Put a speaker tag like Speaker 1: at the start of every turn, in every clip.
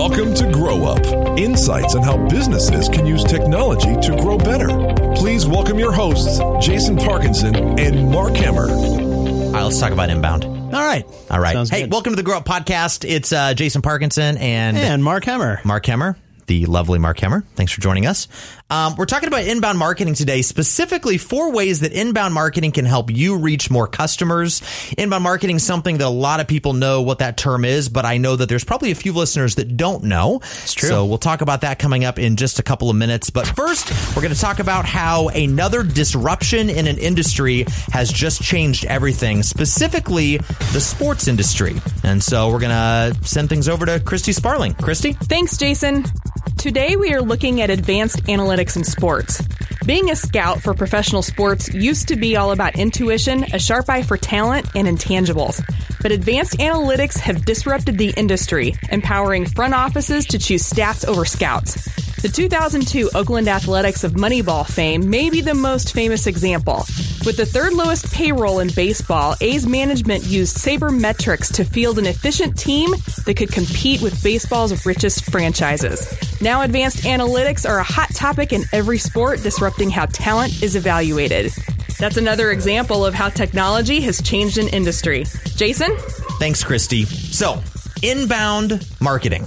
Speaker 1: Welcome to Grow Up insights on how businesses can use technology to grow better. Please welcome your hosts, Jason Parkinson and Mark Hammer.
Speaker 2: All right, let's talk about inbound.
Speaker 3: All right.
Speaker 2: All right.
Speaker 3: Sounds
Speaker 2: hey,
Speaker 3: good.
Speaker 2: welcome to the Grow Up Podcast. It's uh, Jason Parkinson and,
Speaker 3: And Mark Hemmer.
Speaker 2: Mark Hemmer, the lovely Mark Hemmer. Thanks for joining us. Um, we're talking about inbound marketing today, specifically four ways that inbound marketing can help you reach more customers. Inbound marketing is something that a lot of people know what that term is, but I know that there's probably a few listeners that don't know. It's
Speaker 3: true.
Speaker 2: So we'll talk about that coming up in just a couple of minutes. But first, we're going to talk about how another disruption in an industry has just changed everything, specifically the sports industry. And so we're going to send things over to Christy Sparling. Christy?
Speaker 4: Thanks, Jason. Today we are looking at advanced analytics in sports. Being a scout for professional sports used to be all about intuition, a sharp eye for talent, and intangibles. But advanced analytics have disrupted the industry, empowering front offices to choose stats over scouts. The 2002 Oakland Athletics of Moneyball fame may be the most famous example. With the third lowest payroll in baseball, A's management used sabermetrics to field an efficient team that could compete with baseball's richest franchises. Now, advanced analytics are a hot topic in every sport, disrupting how talent is evaluated. That's another example of how technology has changed an industry. Jason?
Speaker 2: Thanks, Christy. So, inbound marketing.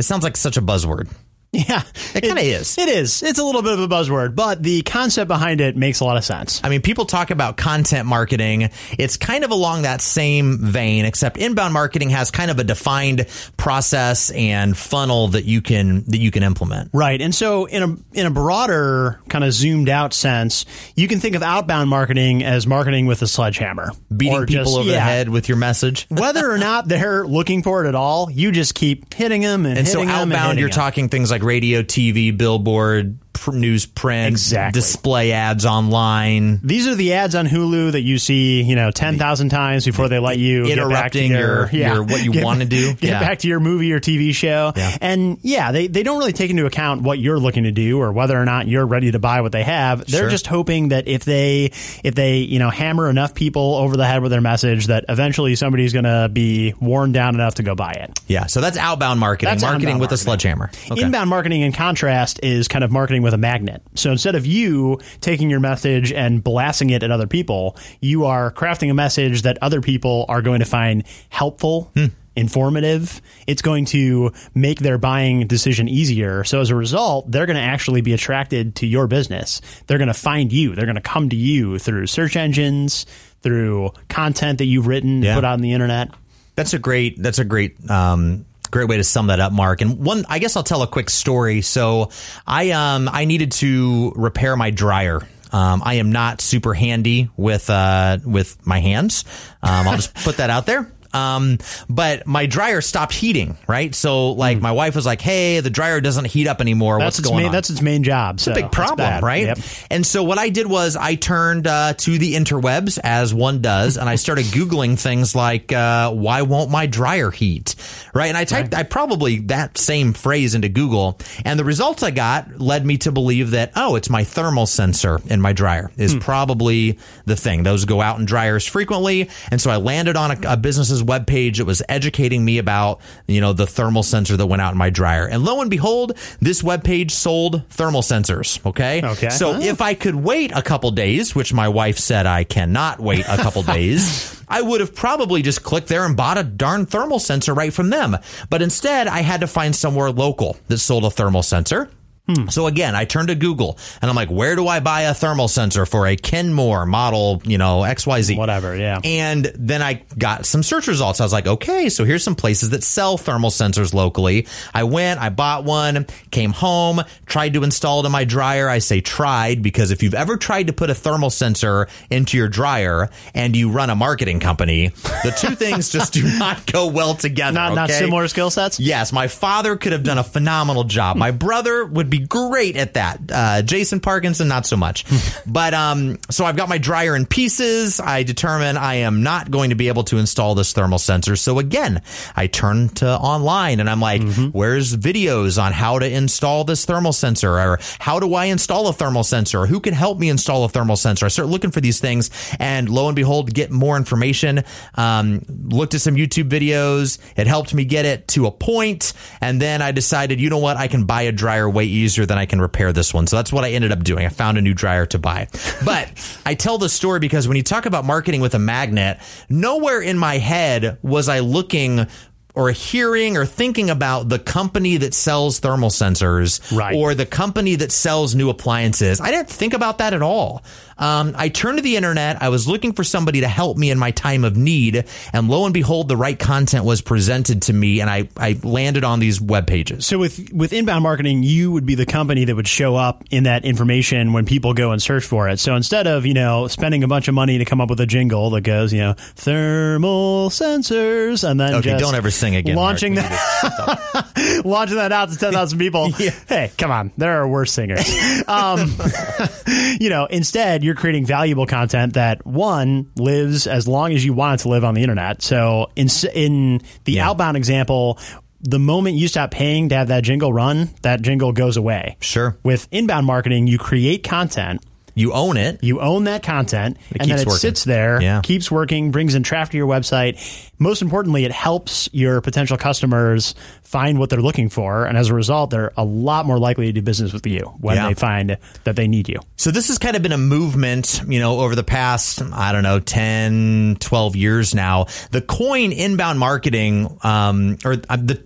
Speaker 2: It sounds like such a buzzword.
Speaker 3: Yeah.
Speaker 2: It kinda is.
Speaker 3: It is. It's a little bit of a buzzword, but the concept behind it makes a lot of sense.
Speaker 2: I mean, people talk about content marketing. It's kind of along that same vein, except inbound marketing has kind of a defined process and funnel that you can that you can implement.
Speaker 3: Right. And so in a in a broader kind of zoomed out sense, you can think of outbound marketing as marketing with a sledgehammer.
Speaker 2: Beating people
Speaker 3: just-
Speaker 2: over the head with your message.
Speaker 3: Whether or not they're looking for it at all, you just keep hitting them and,
Speaker 2: And so
Speaker 3: hitting them and
Speaker 2: outbound,
Speaker 3: hitting
Speaker 2: you're
Speaker 3: them.
Speaker 2: talking things like radio, TV, billboard, newsprint,
Speaker 3: Exactly.
Speaker 2: display ads online.
Speaker 3: These are the ads on Hulu that you see, you know, ten thousand times before they let you get back to
Speaker 2: Interrupting
Speaker 3: your,
Speaker 2: your- your- what you wanna do.
Speaker 3: Get
Speaker 2: Yeah.
Speaker 3: back to your movie or TV show,
Speaker 2: Yeah.
Speaker 3: and yeah, they they don't really take into account what you're looking to do or whether or not you're ready to buy what they have. They're
Speaker 2: Sure.
Speaker 3: just hoping that if they if they you know hammer enough people over the head with their message, that eventually somebody's going to be worn down enough to go buy it.
Speaker 2: Yeah, so that's outbound marketing,
Speaker 3: That's
Speaker 2: marketing
Speaker 3: outbound
Speaker 2: with a sledgehammer. Okay.
Speaker 3: Inbound marketing, in contrast, is kind of marketing with a magnet. So instead of you taking your message and blasting it at other people, you are crafting a message that other people are going to find helpful.
Speaker 2: Hmm.
Speaker 3: Informative. It's going to make their buying decision easier. So as a result, they're going to actually be attracted to your business. They're going to find you. They're going to come to you through search engines, through content that you've written,
Speaker 2: Yeah.
Speaker 3: put on the internet.
Speaker 2: That's a great. That's a great. Um, great way to sum that up, Mark. And one, I guess I'll tell a quick story. So I um I needed to repair my dryer. Um, I am not super handy with uh with my hands. Um, I'll just put that out there. Um, but my dryer stopped heating, right? So like my wife was like, "Hey, the dryer doesn't heat up anymore.
Speaker 3: Hmm. That's
Speaker 2: What's
Speaker 3: its
Speaker 2: going
Speaker 3: main.
Speaker 2: on?"
Speaker 3: That's its main job.
Speaker 2: It's a big problem, right?
Speaker 3: Yep.
Speaker 2: And so what I did was I turned uh, to the interwebs as one does, and I started googling things like uh, "Why won't my dryer heat?" Right, and I typed I probably that same phrase into Google, and the results I got led me to believe that oh, it's my thermal sensor in my dryer is probably the thing. Those go out in dryers frequently, and so I landed on a, a business's webpage. that was educating me about you know the thermal sensor that went out in my dryer, and lo and behold, this webpage sold thermal sensors. Okay,
Speaker 3: Okay.
Speaker 2: so
Speaker 3: Oh.
Speaker 2: if I could wait a couple days, which my wife said I cannot wait a couple days, I would have probably just clicked there and bought a darn thermal sensor right from them. But instead, I had to find somewhere local that sold a thermal sensor. Hmm. So again, I turned to Google and I'm like, where do I buy a thermal sensor for a Kenmore model, you know, XYZ?
Speaker 3: Whatever, yeah.
Speaker 2: And then I got some search results. I was like, okay, so here's some places that sell thermal sensors locally. I went, I bought one, came home, tried to install it in my dryer. I say tried because if you've ever tried to put a thermal sensor into your dryer and you run a marketing company, the two things just do not go well together.
Speaker 3: Not not similar skill sets.
Speaker 2: Yes, my father could have done a phenomenal job. My brother would be great at that. Uh, Jason Parkinson, not so much. but um, so I've got my dryer in pieces. I determine I am not going to be able to install this thermal sensor. So again, I turn to online and I'm like, where's videos on how to install this thermal sensor or how do I install a thermal sensor? Who can help me install a thermal sensor? I start looking for these things and lo and behold, get more information. Um, looked at some YouTube videos. It helped me get it to a point, And then I decided, you know what? I can buy a dryer way easier than I can repair this one. So that's what I ended up doing. I found a new dryer to buy. But I tell the story because when you talk about marketing with a magnet, nowhere in my head was I looking or hearing or thinking about the company that sells thermal sensors
Speaker 3: Right.
Speaker 2: or the company that sells new appliances. I didn't think about that at all. Um, I turned to the internet. I was looking for somebody to help me in my time of need. And lo and behold, the right content was presented to me and I, I landed on these web pages.
Speaker 3: So with with inbound marketing, you would be the company that would show up in that information when people go and search for it. So instead of you know spending a bunch of money to come up with a jingle that goes you know thermal sensors and then
Speaker 2: Okay,
Speaker 3: just
Speaker 2: don't ever sing again.
Speaker 3: Launching
Speaker 2: We
Speaker 3: that launching that out to ten thousand people. Hey, come on, there are worse singers. Um, you know, instead you're creating valuable content that one lives as long as you want it to live on the internet. So in in the
Speaker 2: Yeah.
Speaker 3: outbound example, the moment you stop paying to have that jingle run, that jingle goes away.
Speaker 2: Sure.
Speaker 3: With inbound marketing, you create content.
Speaker 2: You own it.
Speaker 3: You own that content, and then it
Speaker 2: working.
Speaker 3: sits there,
Speaker 2: Yeah.
Speaker 3: keeps working, brings in traffic to your website. Most importantly, it helps your potential customers find what they're looking for, and as a result, they're a lot more likely to do business with you when
Speaker 2: Yeah.
Speaker 3: they find that they need you.
Speaker 2: So this has kind of been a movement, you know, over the past, I don't know, 10, 12 years now. The coin inbound marketing, um, or uh, the,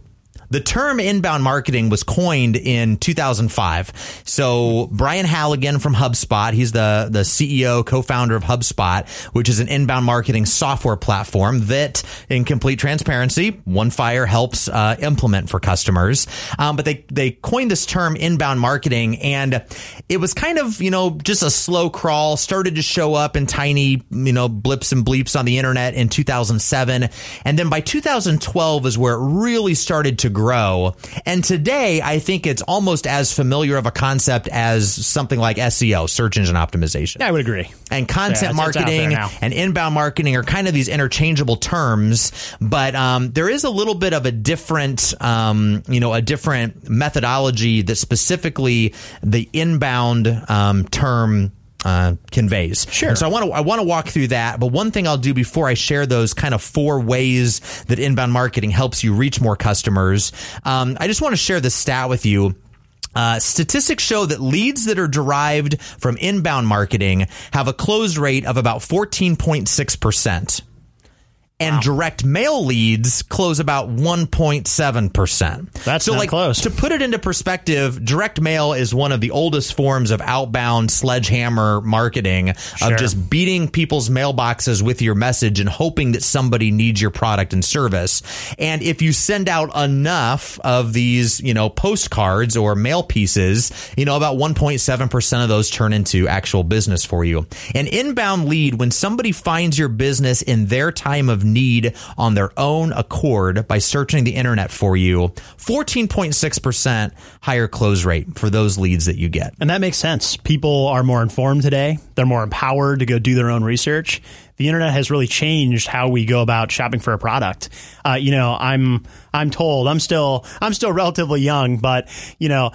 Speaker 2: the term inbound marketing was coined in 2005. So Brian Halligan from HubSpot, he's the, the CEO, co-founder of HubSpot, which is an inbound marketing software platform that, in complete transparency, OneFire helps uh, implement for customers. Um, but they, they coined this term inbound marketing and it was kind of, you know, just a slow crawl, started to show up in tiny, you know, blips and bleeps on the internet in 2007. And then by 2012 is where it really started to grow. And today, I think it's almost as familiar of a concept as something like SEO, search engine optimization
Speaker 3: I would agree.
Speaker 2: and content
Speaker 3: it's
Speaker 2: marketing and inbound marketing are kind of these interchangeable terms, but um, there is a little bit of a different, um, you know, a different methodology that specifically the inbound um, term. Uh, conveys.
Speaker 3: Sure.
Speaker 2: And so I want to I want to walk through that, but one thing I'll do before I share those kind of four ways that inbound marketing helps you reach more customers, um, I just want to share this stat with you. Uh, statistics show that leads that are derived from inbound marketing have a close rate of about 14.6%. And direct mail leads close about 1.7%.
Speaker 3: That's
Speaker 2: so like
Speaker 3: close.
Speaker 2: to put it into perspective, direct mail is one of the oldest forms of outbound sledgehammer marketing
Speaker 3: Sure.
Speaker 2: of just beating people's mailboxes with your message and hoping that somebody needs your product and service. And if you send out enough of these, you know, postcards or mail pieces, you know, about 1.7% of those turn into actual business for you. An inbound lead, when somebody finds your business in their time of need on their own accord by searching the internet for you, 14.6% higher close rate for those leads that you get.
Speaker 3: And that makes sense. People are more informed today. They're more empowered to go do their own research. The internet has really changed how we go about shopping for a product. Uh, you know, I'm I'm told I'm still I'm still relatively young, but you know,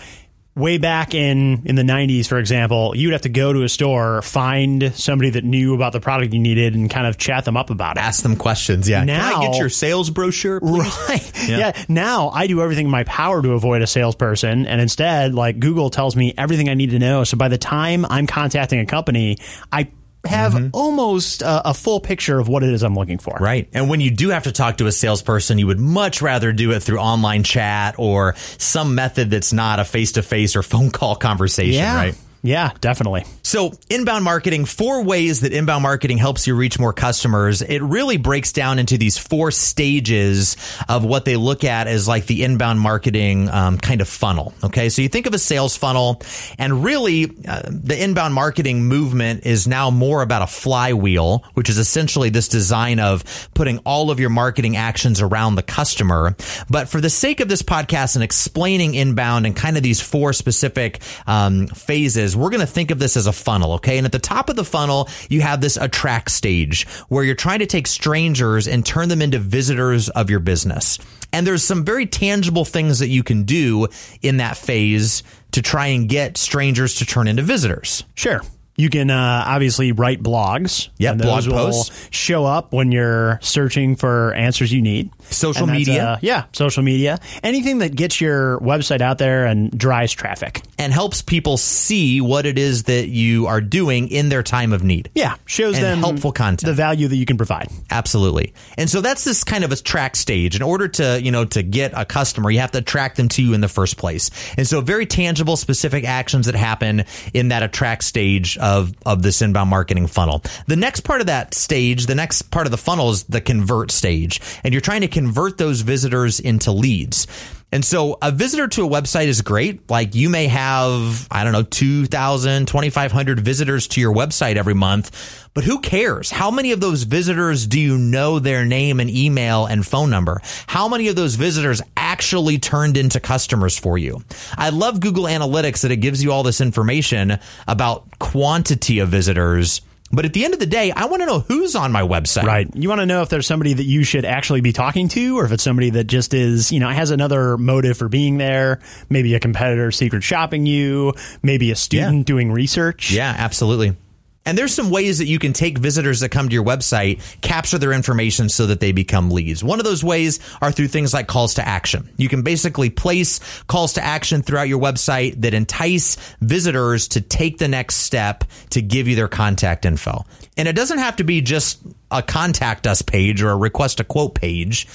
Speaker 3: way back in in the 90s, for example, you'd have to go to a store, find somebody that knew about the product you needed, and kind of chat them up about it.
Speaker 2: Ask them questions. Yeah. Can I
Speaker 3: Now-
Speaker 2: get your sales brochure, please?
Speaker 3: Right.
Speaker 2: Yeah.
Speaker 3: Yeah. Now I do everything in my power to avoid a salesperson, and instead, like Google tells me everything I need to know. So by the time I'm contacting a company, I have mm-hmm. almost a, a full picture of what it is I'm looking for.
Speaker 2: Right. And when you do have to talk to a salesperson, you would much rather do it through online chat or some method that's not a face to face or phone call conversation,
Speaker 3: Yeah.
Speaker 2: right?
Speaker 3: Yeah, definitely.
Speaker 2: So, inbound marketing, four ways that inbound marketing helps you reach more customers. It really breaks down into these four stages of what they look at as like the inbound marketing um, kind of funnel. Okay. So, you think of a sales funnel, and really uh, the inbound marketing movement is now more about a flywheel, which is essentially this design of putting all of your marketing actions around the customer. But for the sake of this podcast and explaining inbound and kind of these four specific um, phases, we're going to think of this as a funnel, okay? And at the top of the funnel, you have this attract stage where you're trying to take strangers and turn them into visitors of your business. And there's some very tangible things that you can do in that phase to try and get strangers to turn into visitors.
Speaker 3: Sure. You can uh, obviously write blogs. Those
Speaker 2: blog
Speaker 3: will
Speaker 2: posts.
Speaker 3: show up when you're searching for answers you need.
Speaker 2: Social media.
Speaker 3: uh, yeah, social media. Anything that gets your website out there and drives traffic.
Speaker 2: And helps people see what it is that you are doing in their time of need.
Speaker 3: Yeah, shows them
Speaker 2: helpful content.
Speaker 3: the value that you can provide.
Speaker 2: Absolutely. And so that's this kind of attract stage. In order to, you know, to get a customer, you have to attract them to you in the first place. And so very tangible, specific actions that happen in that attract stage of, of this inbound marketing funnel. The next part of that stage, the next part of the funnel is the convert stage. And you're trying to convert those visitors into leads. And so a visitor to a website is great. Like you may have, I don't know, 2,000, 2,500 visitors to your website every month, but who cares? How many of those visitors do you know their name and email and phone number? How many of those visitors actually turned into customers for you? I love Google Analytics that it gives you all this information about quantity of visitors. But at the end of the day, I want to know who's on my website.
Speaker 3: Right. You want to know if there's somebody that you should actually be talking to or if it's somebody that just is, you know, has another motive for being there. Maybe a competitor secret shopping you, maybe a student
Speaker 2: Yeah.
Speaker 3: doing research.
Speaker 2: Yeah, absolutely. And there's some ways that you can take visitors that come to your website, capture their information so that they become leads. One of those ways are through things like calls to action. You can basically place calls to action throughout your website that entice visitors to take the next step to give you their contact info. And it doesn't have to be just a contact us page or a request a quote page,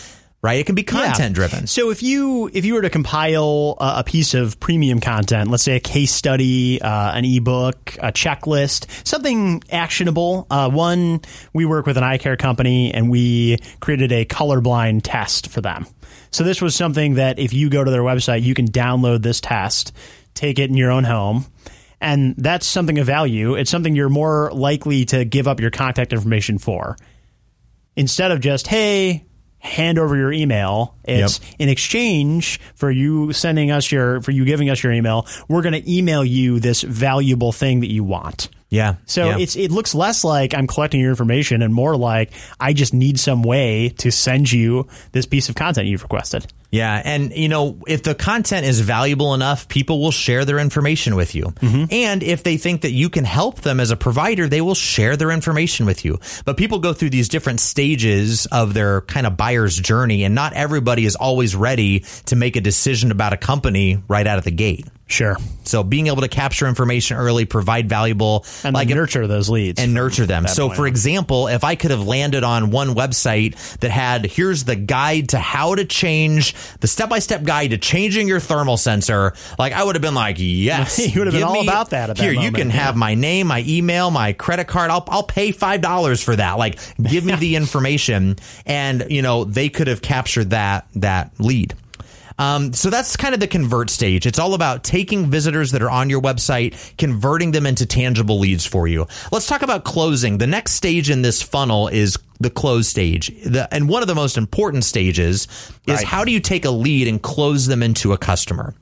Speaker 2: right? It can be content driven.
Speaker 3: So if you if you were to compile uh, a piece of premium content, let's say a case study, uh, an ebook, a checklist, something actionable. Uh, one, we work with an eye care company, and we created a colorblind test for them. So this was something that if you go to their website, you can download this test, take it in your own home. And that's something of value. It's something you're more likely to give up your contact information for instead of just hey hand over your email it's in exchange for you sending us your for you giving us your email we're going to email you this valuable thing that you want
Speaker 2: Yeah.
Speaker 3: so
Speaker 2: yeah.
Speaker 3: it's it looks less like I'm collecting your information and more like I just need some way to send you this piece of content you've requested.
Speaker 2: Yeah, and you know, if the content is valuable enough, people will share their information with you. Mm-hmm. And if they think that you can help them as a provider, they will share their information with you. But people go through these different stages of their kind of buyer's journey, and not everybody is always ready to make a decision about a company right out of the gate.
Speaker 3: Sure.
Speaker 2: So being able to capture information early, provide valuable,
Speaker 3: And
Speaker 2: like
Speaker 3: nurture those leads.
Speaker 2: and nurture them. So,
Speaker 3: point
Speaker 2: for example, if I could have landed on one website that had here's the guide to how to change the step by step guide to changing your thermal sensor, like I would have been like, yes,
Speaker 3: You would have been all
Speaker 2: me-
Speaker 3: about that at that
Speaker 2: Here, you can
Speaker 3: yeah.
Speaker 2: have my name, my email, my credit card. I'll I'll pay five dollars for that. Like, give me the information, and you know they could have captured that that lead. Um, so that's kind of the convert stage. It's all about taking visitors that are on your website, converting them into tangible leads for you. Let's talk about closing. The next stage in this funnel is the close stage. The, and one of the most important stages is
Speaker 3: Right.
Speaker 2: how do you take a lead and close them into a customer?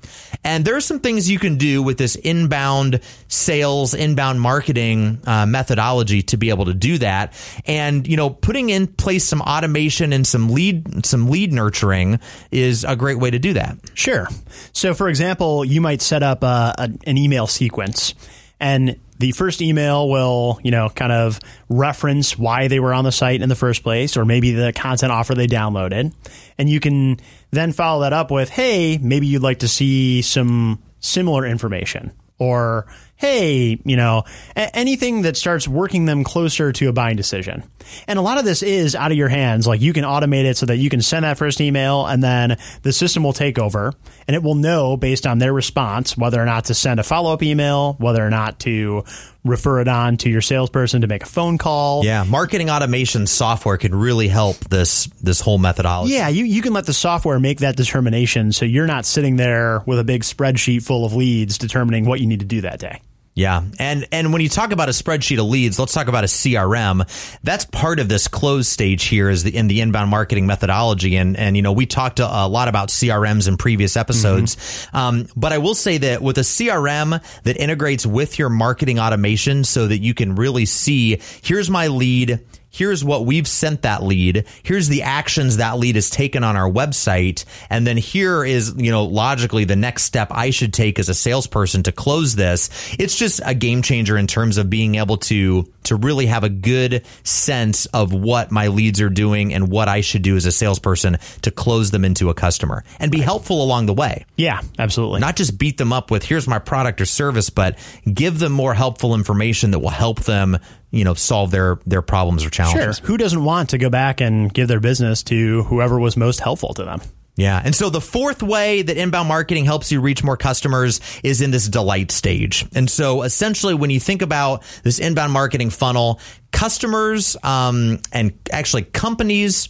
Speaker 2: And there are some things you can do with this inbound sales, inbound marketing uh, methodology to be able to do that. And you know, putting in place some automation and some lead, some lead nurturing is a great way to do that.
Speaker 3: Sure. So, for example, you might set up a, a, an email sequence, and the first email will, you know, kind of reference why they were on the site in the first place, or maybe the content offer they downloaded, and you can then follow that up with, "Hey, maybe you'd like to see some similar information," or hey, you know, a- anything that starts working them closer to a buying decision. And a lot of this is out of your hands. Like you can automate it so that you can send that first email and then the system will take over and it will know based on their response whether or not to send a follow up email, whether or not to refer it on to your salesperson to make a phone call.
Speaker 2: Yeah, marketing automation software can really help this this whole methodology.
Speaker 3: Yeah, you, you can let the software make that determination so you're not sitting there with a big spreadsheet full of leads determining what you need to do that day.
Speaker 2: Yeah. And and when you talk about a spreadsheet of leads, let's talk about a CRM. That's part of this close stage here is the in the inbound marketing methodology. And and you know, we talked a, a lot about CRMs in previous episodes. Mm-hmm. Um, but I will say that with a CRM that integrates with your marketing automation so that you can really see here's my lead here's what we've sent that lead. Here's the actions that lead has taken on our website. And then here is, you know, logically the next step I should take as a salesperson to close this. It's just a game changer in terms of being able to, to really have a good sense of what my leads are doing and what I should do as a salesperson to close them into a customer and be helpful along the way.
Speaker 3: Yeah, absolutely.
Speaker 2: Not just beat them up with here's my product or service, but give them more helpful information that will help them you know solve their their problems or challenges.
Speaker 3: Sure. Who doesn't want to go back and give their business to whoever was most helpful to them?
Speaker 2: Yeah. And so the fourth way that inbound marketing helps you reach more customers is in this delight stage. And so essentially, when you think about this inbound marketing funnel, customers um, and actually companies,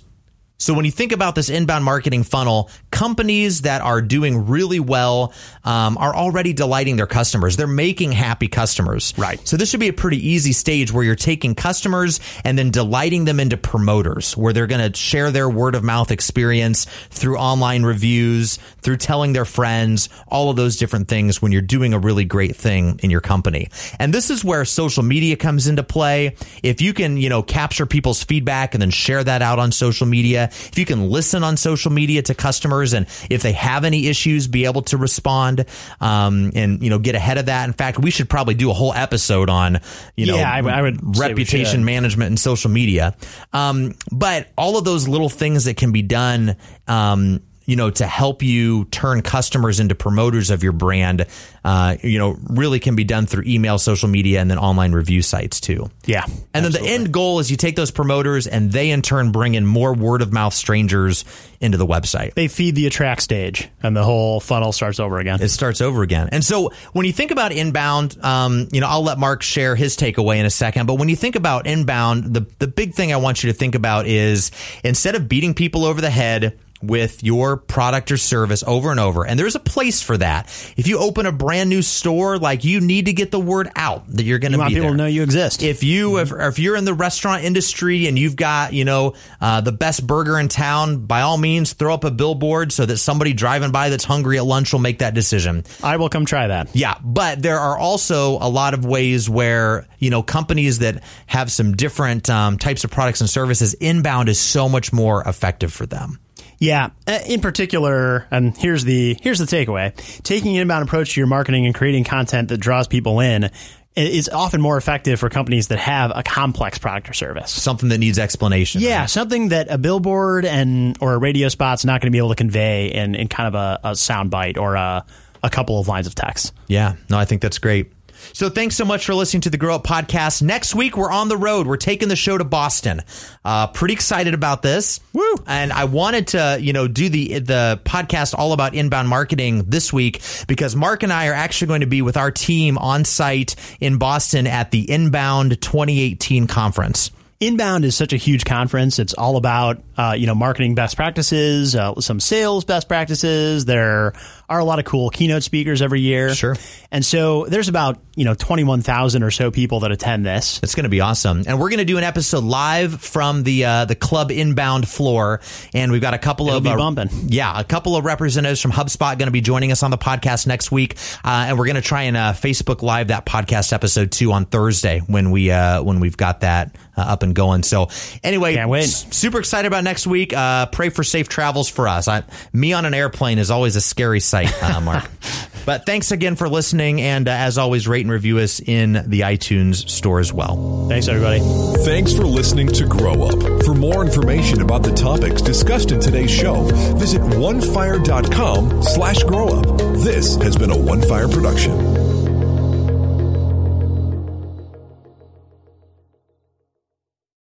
Speaker 2: so when you think about this inbound marketing funnel, companies that are doing really well um, are already delighting their customers. They're making happy customers.
Speaker 3: Right.
Speaker 2: So this should be a pretty easy stage where you're taking customers and then delighting them into promoters, where they're going to share their word of mouth experience through online reviews, through telling their friends, all of those different things when you're doing a really great thing in your company. And this is where social media comes into play. If you can, you know, capture people's feedback and then share that out on social media, if you can listen on social media to customers and if they have any issues, be able to respond um, and you know get ahead of that. In fact, we should probably do a whole episode on you know
Speaker 3: yeah, I, I would
Speaker 2: reputation management and social media. Um, but all of those little things that can be done. Um, you know, to help you turn customers into promoters of your brand, uh, you know, really can be done through email, social media, and then online review sites too.
Speaker 3: Yeah.
Speaker 2: And absolutely. then the end goal is you take those promoters and they in turn bring in more word of mouth strangers into the website.
Speaker 3: They feed the attract stage and the whole funnel starts over again.
Speaker 2: It starts over again. And so when you think about inbound, um, you know, I'll let Mark share his takeaway in a second, but when you think about inbound, the, the big thing I want you to think about is instead of beating people over the head, with your product or service over and over. And there's a place for that. If you open a brand new store, like you need to get the word out that you're going to
Speaker 3: be
Speaker 2: people
Speaker 3: there. to know you exist.
Speaker 2: If you, mm-hmm. if, if, you're in the restaurant industry and you've got, you know, uh, the best burger in town, by all means, throw up a billboard so that somebody driving by that's hungry at lunch will make that decision.
Speaker 3: I will come try that.
Speaker 2: Yeah. But there are also a lot of ways where, you know, companies that have some different um, types of products and services, inbound is so much more effective for them.
Speaker 3: Yeah, uh, in particular, and here's the here's the takeaway: taking an inbound approach to your marketing and creating content that draws people in is often more effective for companies that have a complex product or service.
Speaker 2: Something that needs explanation.
Speaker 3: Yeah, right? something that a billboard and or a radio spot's not going to be able to convey in, in kind of a, a sound bite or a, a couple of lines of text.
Speaker 2: Yeah, no, I think that's great. So thanks so much for listening to the Grow Up Podcast. Next week, we're on the road. We're taking the show to Boston. Uh, pretty excited about this.
Speaker 3: Woo!
Speaker 2: And I wanted to, you know, do the the podcast all about inbound marketing this week because Mark and I are actually going to be with our team on site in Boston at the Inbound 2018 conference.
Speaker 3: Inbound is such a huge conference. It's all about uh, you know marketing best practices, uh, some sales best practices. There are a lot of cool keynote speakers every year.
Speaker 2: Sure.
Speaker 3: And so there's about you know twenty one thousand or so people that attend this.
Speaker 2: It's going to be awesome, and we're going to do an episode live from the uh, the club inbound floor, and we've got a couple
Speaker 3: It'll
Speaker 2: of
Speaker 3: uh, bumping.
Speaker 2: Yeah, a couple of representatives from HubSpot going to be joining us on the podcast next week, uh, and we're going to try and uh, Facebook Live that podcast episode too on Thursday when we when we've got that up and going. So anyway, s- super excited about next week. pray for safe travels for us. I, me on an airplane is always a scary sight, uh, Mark. but thanks again for listening. And uh, as always, rate and review us in the iTunes store as well.
Speaker 3: Thanks, everybody.
Speaker 1: Thanks for listening to Grow Up. For more information about the topics discussed in today's show, visit onefire.com slash grow up. This has been a One Fire production.